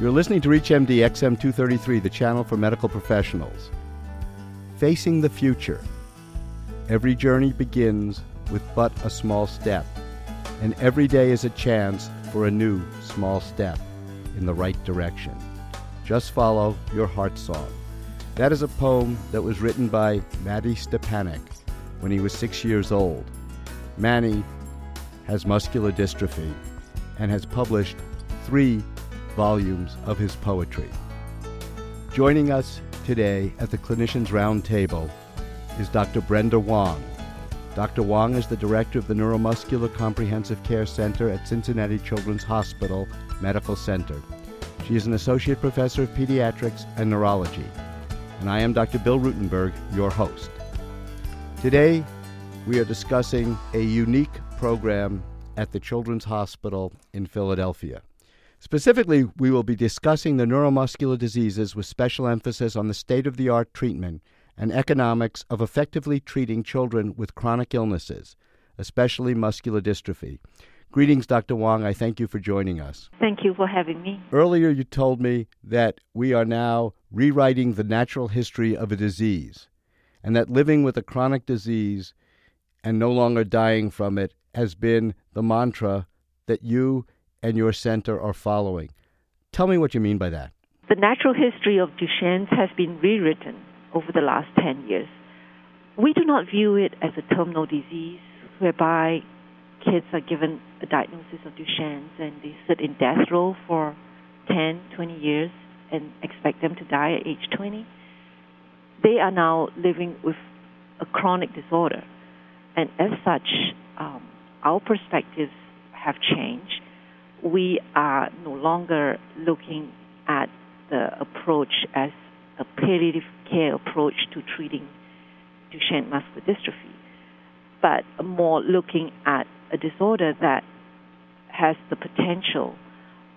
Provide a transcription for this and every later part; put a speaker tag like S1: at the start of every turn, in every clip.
S1: You're listening to ReachMD XM233, the channel for medical professionals. Facing the future. Every journey begins with but a small step, and every day is a chance for a new small step in the right direction. Just follow your heart song. That is a poem that was written by Mattie Stepanek when he was six years old. Manny has muscular dystrophy and has published three volumes of his poetry. Joining us today at the Clinicians Roundtable is Dr. Brenda Wong. Dr. Wong is the director of the Neuromuscular Comprehensive Care Center at Cincinnati Children's Hospital Medical Center. She is an associate professor of pediatrics and neurology. And I am Dr. Bill Rutenberg, your host. Today, we are discussing a unique program at the Children's Hospital in Philadelphia. Specifically, we will be discussing the neuromuscular diseases with special emphasis on the state of the art treatment and economics of effectively treating children with chronic illnesses, especially muscular dystrophy. Greetings, Dr. Wong. I thank you for joining us.
S2: Thank you for having me.
S1: Earlier, you told me that we are now rewriting the natural history of a disease, and that living with a chronic disease and no longer dying from it has been the mantra that you and your center are following. Tell me what you mean by that.
S2: The natural history of Duchenne's has been rewritten over the last 10 years. We do not view it as a terminal disease whereby kids are given a diagnosis of Duchenne's and they sit in death row for 10, 20 years and expect them to die at age 20. They are now living with a chronic disorder. And as such, um, our perspectives have changed. We are no longer looking at the approach as a palliative care approach to treating Duchenne muscular dystrophy, but more looking at a disorder that has the potential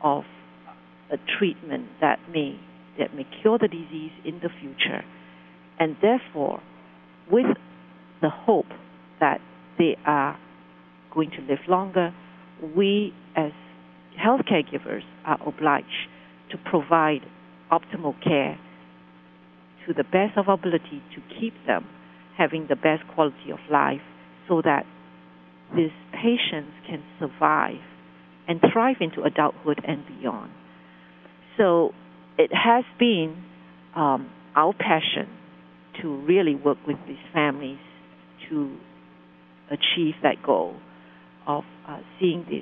S2: of a treatment that may that may cure the disease in the future, and therefore, with the hope that they are going to live longer, we as healthcare givers are obliged to provide optimal care to the best of our ability to keep them having the best quality of life so that these patients can survive and thrive into adulthood and beyond. So it has been um, our passion to really work with these families to achieve that goal of uh, seeing these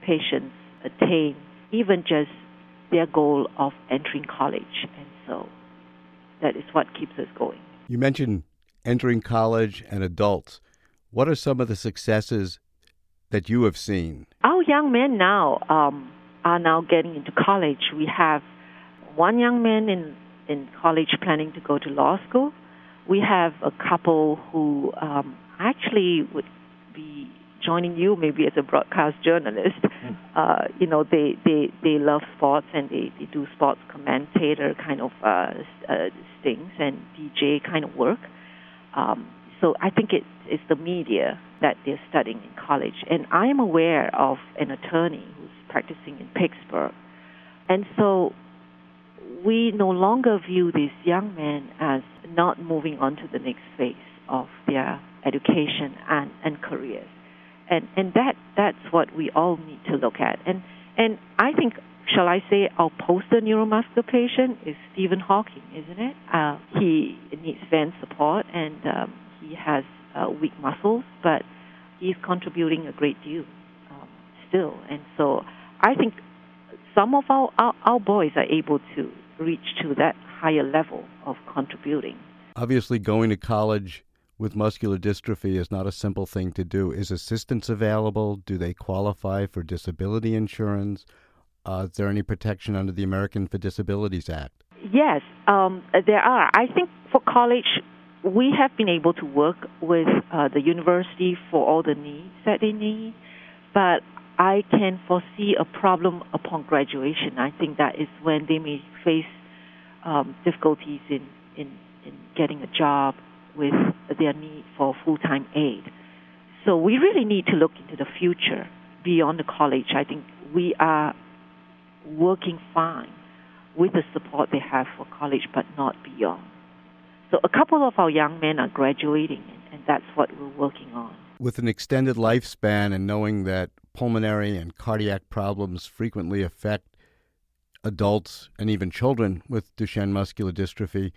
S2: patients attain even just their goal of entering college. And so that is what keeps us going.
S1: You mentioned entering college and adults. What are some of the successes that you have seen?
S2: Our young men now um, are now getting into college. We have one young man in in college planning to go to law school. We have a couple who um, actually would joining you maybe as a broadcast journalist. Hmm. Uh, you know, they, they, they love sports and they, they do sports commentator kind of uh, uh, things and DJ kind of work. Um, so I think it, it's the media that they're studying in college. And I am aware of an attorney who's practicing in Pittsburgh. And so we no longer view these young men as not moving on to the next phase of their education and, and careers. And, and that, that's what we all need to look at. And, and I think shall I say, our poster neuromuscular patient is Stephen Hawking, isn't it? Uh, he needs vent support and um, he has uh, weak muscles, but he's contributing a great deal um, still. And so I think some of our, our, our boys are able to reach to that higher level of contributing.
S1: Obviously, going to college with muscular dystrophy is not a simple thing to do. Is assistance available? Do they qualify for disability insurance? Uh, is there any protection under the American for Disabilities Act?
S2: Yes, um, there are. I think for college, we have been able to work with uh, the university for all the needs that they need, but I can foresee a problem upon graduation. I think that is when they may face um, difficulties in, in, in getting a job with their need for full time aid. So we really need to look into the future beyond the college. I think we are working fine with the support they have for college, but not beyond. So a couple of our young men are graduating, and that's what we're working on.
S1: With an extended lifespan and knowing that pulmonary and cardiac problems frequently affect adults and even children with Duchenne muscular dystrophy,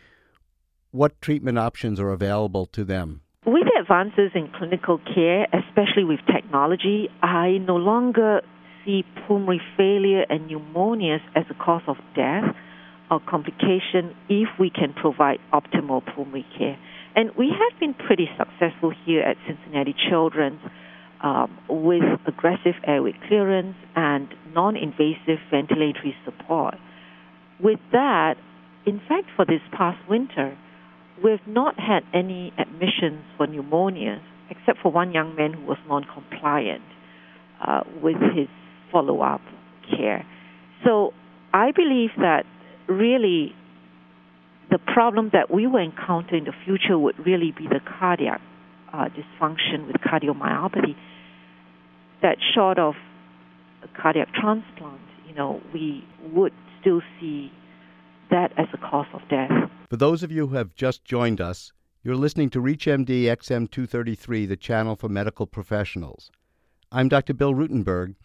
S1: what treatment options are available to them?
S2: With advances in clinical care, especially with technology, I no longer see pulmonary failure and pneumonias as a cause of death or complication if we can provide optimal pulmonary care. And we have been pretty successful here at Cincinnati Children's um, with aggressive airway clearance and non invasive ventilatory support. With that, in fact, for this past winter, we've not had any admissions for pneumonias, except for one young man who was non compliant uh, with his follow up care. So I believe that really the problem that we will encounter in the future would really be the cardiac uh, dysfunction with cardiomyopathy. That short of a cardiac transplant, you know, we would still see that as a cause of death.
S1: For those of you who have just joined us, you're listening to ReachMD XM233, the channel for medical professionals. I'm Dr. Bill Rutenberg,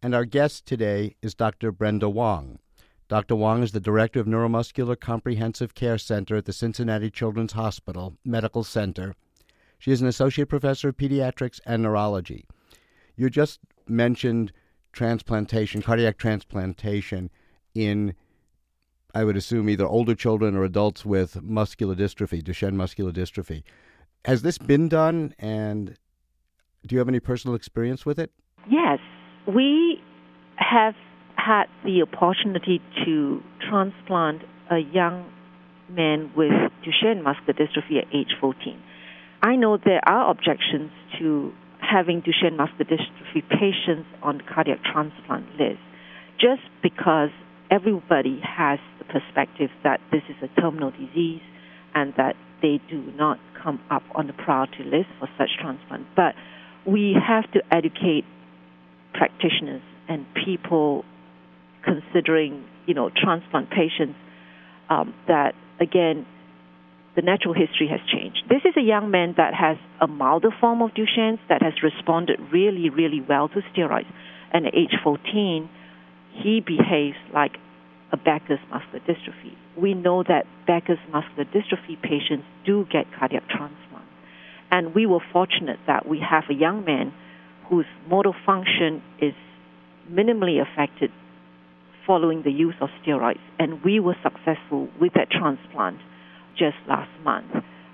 S1: and our guest today is Dr. Brenda Wong. Dr. Wong is the Director of Neuromuscular Comprehensive Care Center at the Cincinnati Children's Hospital Medical Center. She is an Associate Professor of Pediatrics and Neurology. You just mentioned transplantation, cardiac transplantation in, I would assume, either older children or adults with muscular dystrophy, Duchenne muscular dystrophy. Has this been done, and do you have any personal experience with it?
S2: Yes, we have had the opportunity to transplant a young man with Duchenne muscular dystrophy at age 14. I know there are objections to having Duchenne muscular dystrophy patients on cardiac transplant list just because everybody has the perspective that this is a terminal disease and that they do not come up on the priority list for such transplant. But we have to educate practitioners and people considering, you know, transplant patients um, that, again, the natural history has changed. This is a young man that has a milder form of Duchenne's that has responded really, really well to steroids. And at age 14, he behaves like a Becker's muscular dystrophy. We know that Becker's muscular dystrophy patients do get cardiac transplants. And we were fortunate that we have a young man whose motor function is minimally affected following the use of steroids, and we were successful with that transplant just last month.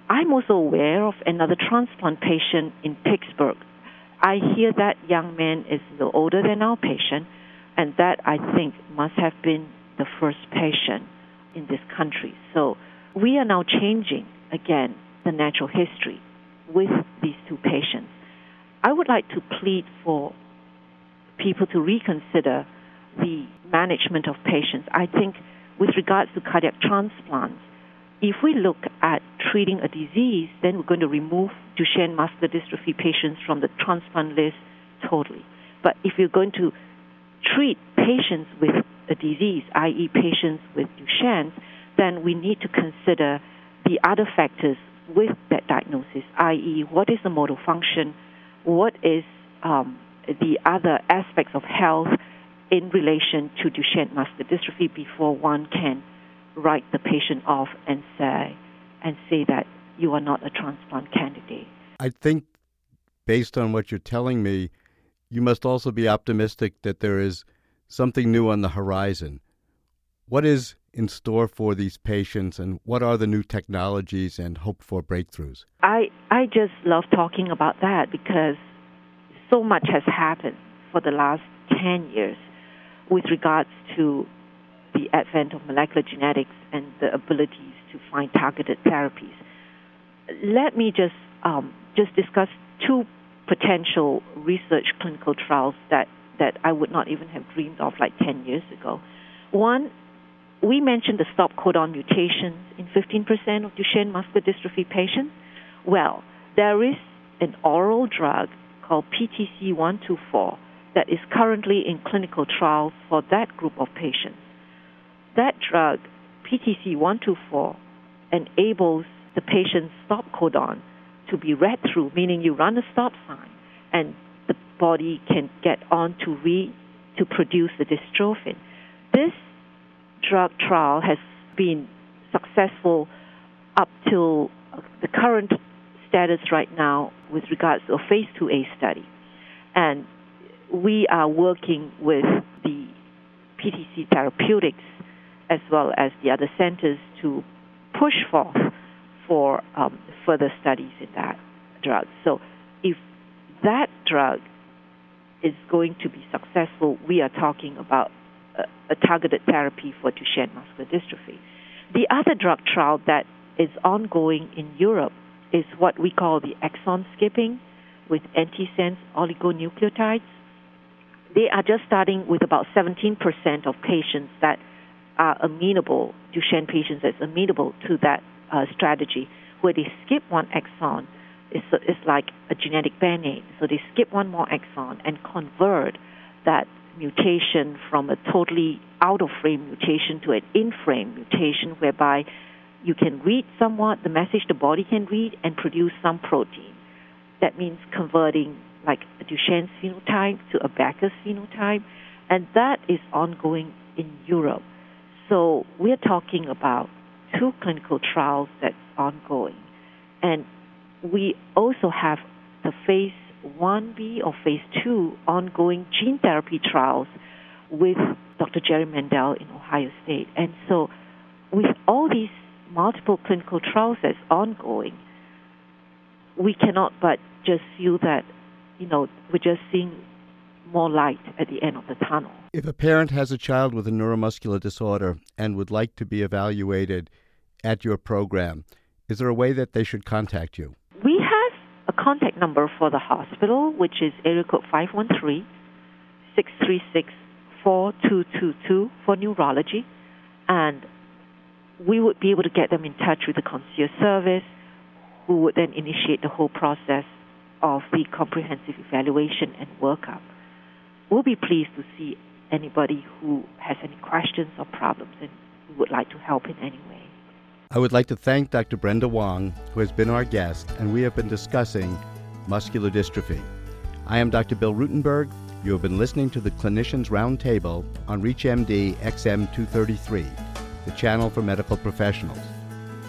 S2: I'm also aware of another transplant patient in Pittsburgh. I hear that young man is a little older than our patient, and that I think must have been the first patient in this country. So we are now changing again the natural history with these two patients. I would like to plead for people to reconsider the management of patients. I think with regards to cardiac transplants, if we look at treating a disease, then we're going to remove Duchenne muscular dystrophy patients from the transplant list totally. But if you're going to treat patients with a disease, i.e., patients with Duchenne, then we need to consider the other factors with that diagnosis, i.e., what is the motor function, what is um, the other aspects of health in relation to Duchenne muscular dystrophy before one can write the patient off and say and say that you are not a transplant candidate.
S1: I think based on what you're telling me, you must also be optimistic that there is something new on the horizon. What is in store for these patients and what are the new technologies and hope for breakthroughs?
S2: I, I just love talking about that because so much has happened for the last 10 years with regards to the advent of molecular genetics and the abilities to find targeted therapies. Let me just um, just discuss two potential research clinical trials that, that I would not even have dreamed of like 10 years ago. One, we mentioned the stop codon mutations in 15% of Duchenne muscular dystrophy patients. Well, there is an oral drug called PTC124 that is currently in clinical trials for that group of patients. that drug, PTC 124, enables the patient's stop codon to be read through, meaning you run a stop sign and body can get on to read to produce the dystrophin. This drug trial has been successful up till the current status right now with regards to a phase 2A study. And we are working with the PTC Therapeutics as well as the other centers to push forth for um, further studies in that drug. So if that drug is going to be successful, we are talking about a, a targeted therapy for Duchenne muscular dystrophy. The other drug trial that is ongoing in Europe is what we call the exon skipping with antisense oligonucleotides. They are just starting with about 17% of patients that are amenable, Duchenne patients that's amenable to that uh, strategy, where they skip one exon. It's, like a genetic band-aid. So they skip one more exon and convert that mutation from a totally out of frame mutation to an in frame mutation, whereby you can read somewhat the message the body can read and produce some protein. That means converting like a Duchenne's phenotype to a Becker's phenotype, and that is ongoing in Europe. So we're talking about two clinical trials that's ongoing. And we also have the phase 1B or phase 2 ongoing gene therapy trials with Dr. Jerry Mendell in Ohio State. And so with all these multiple clinical trials that's ongoing, we cannot but just feel that, you know, we're just seeing more light at the end of the tunnel.
S1: If a parent has a child with a neuromuscular disorder and would like to be evaluated at your program, is there a way that they should contact you?
S2: Contact number for the hospital, which is area code 513 636 4222 for neurology. And we would be able to get them in touch with the concierge service, who would then initiate the whole process of the comprehensive evaluation and workup. We'll be pleased to see anybody who has any questions or problems and would like to help in any way.
S1: I would like to thank Dr. Brenda Wong, who has been our guest, and we have been discussing muscular dystrophy. I am Dr. Bill Rutenberg. You have been listening to the Clinicians Roundtable on ReachMD XM233 the channel for medical professionals.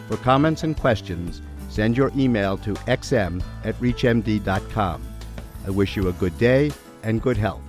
S1: For comments and questions, send your email to xm at reachmd.com. I wish you a good day and good health.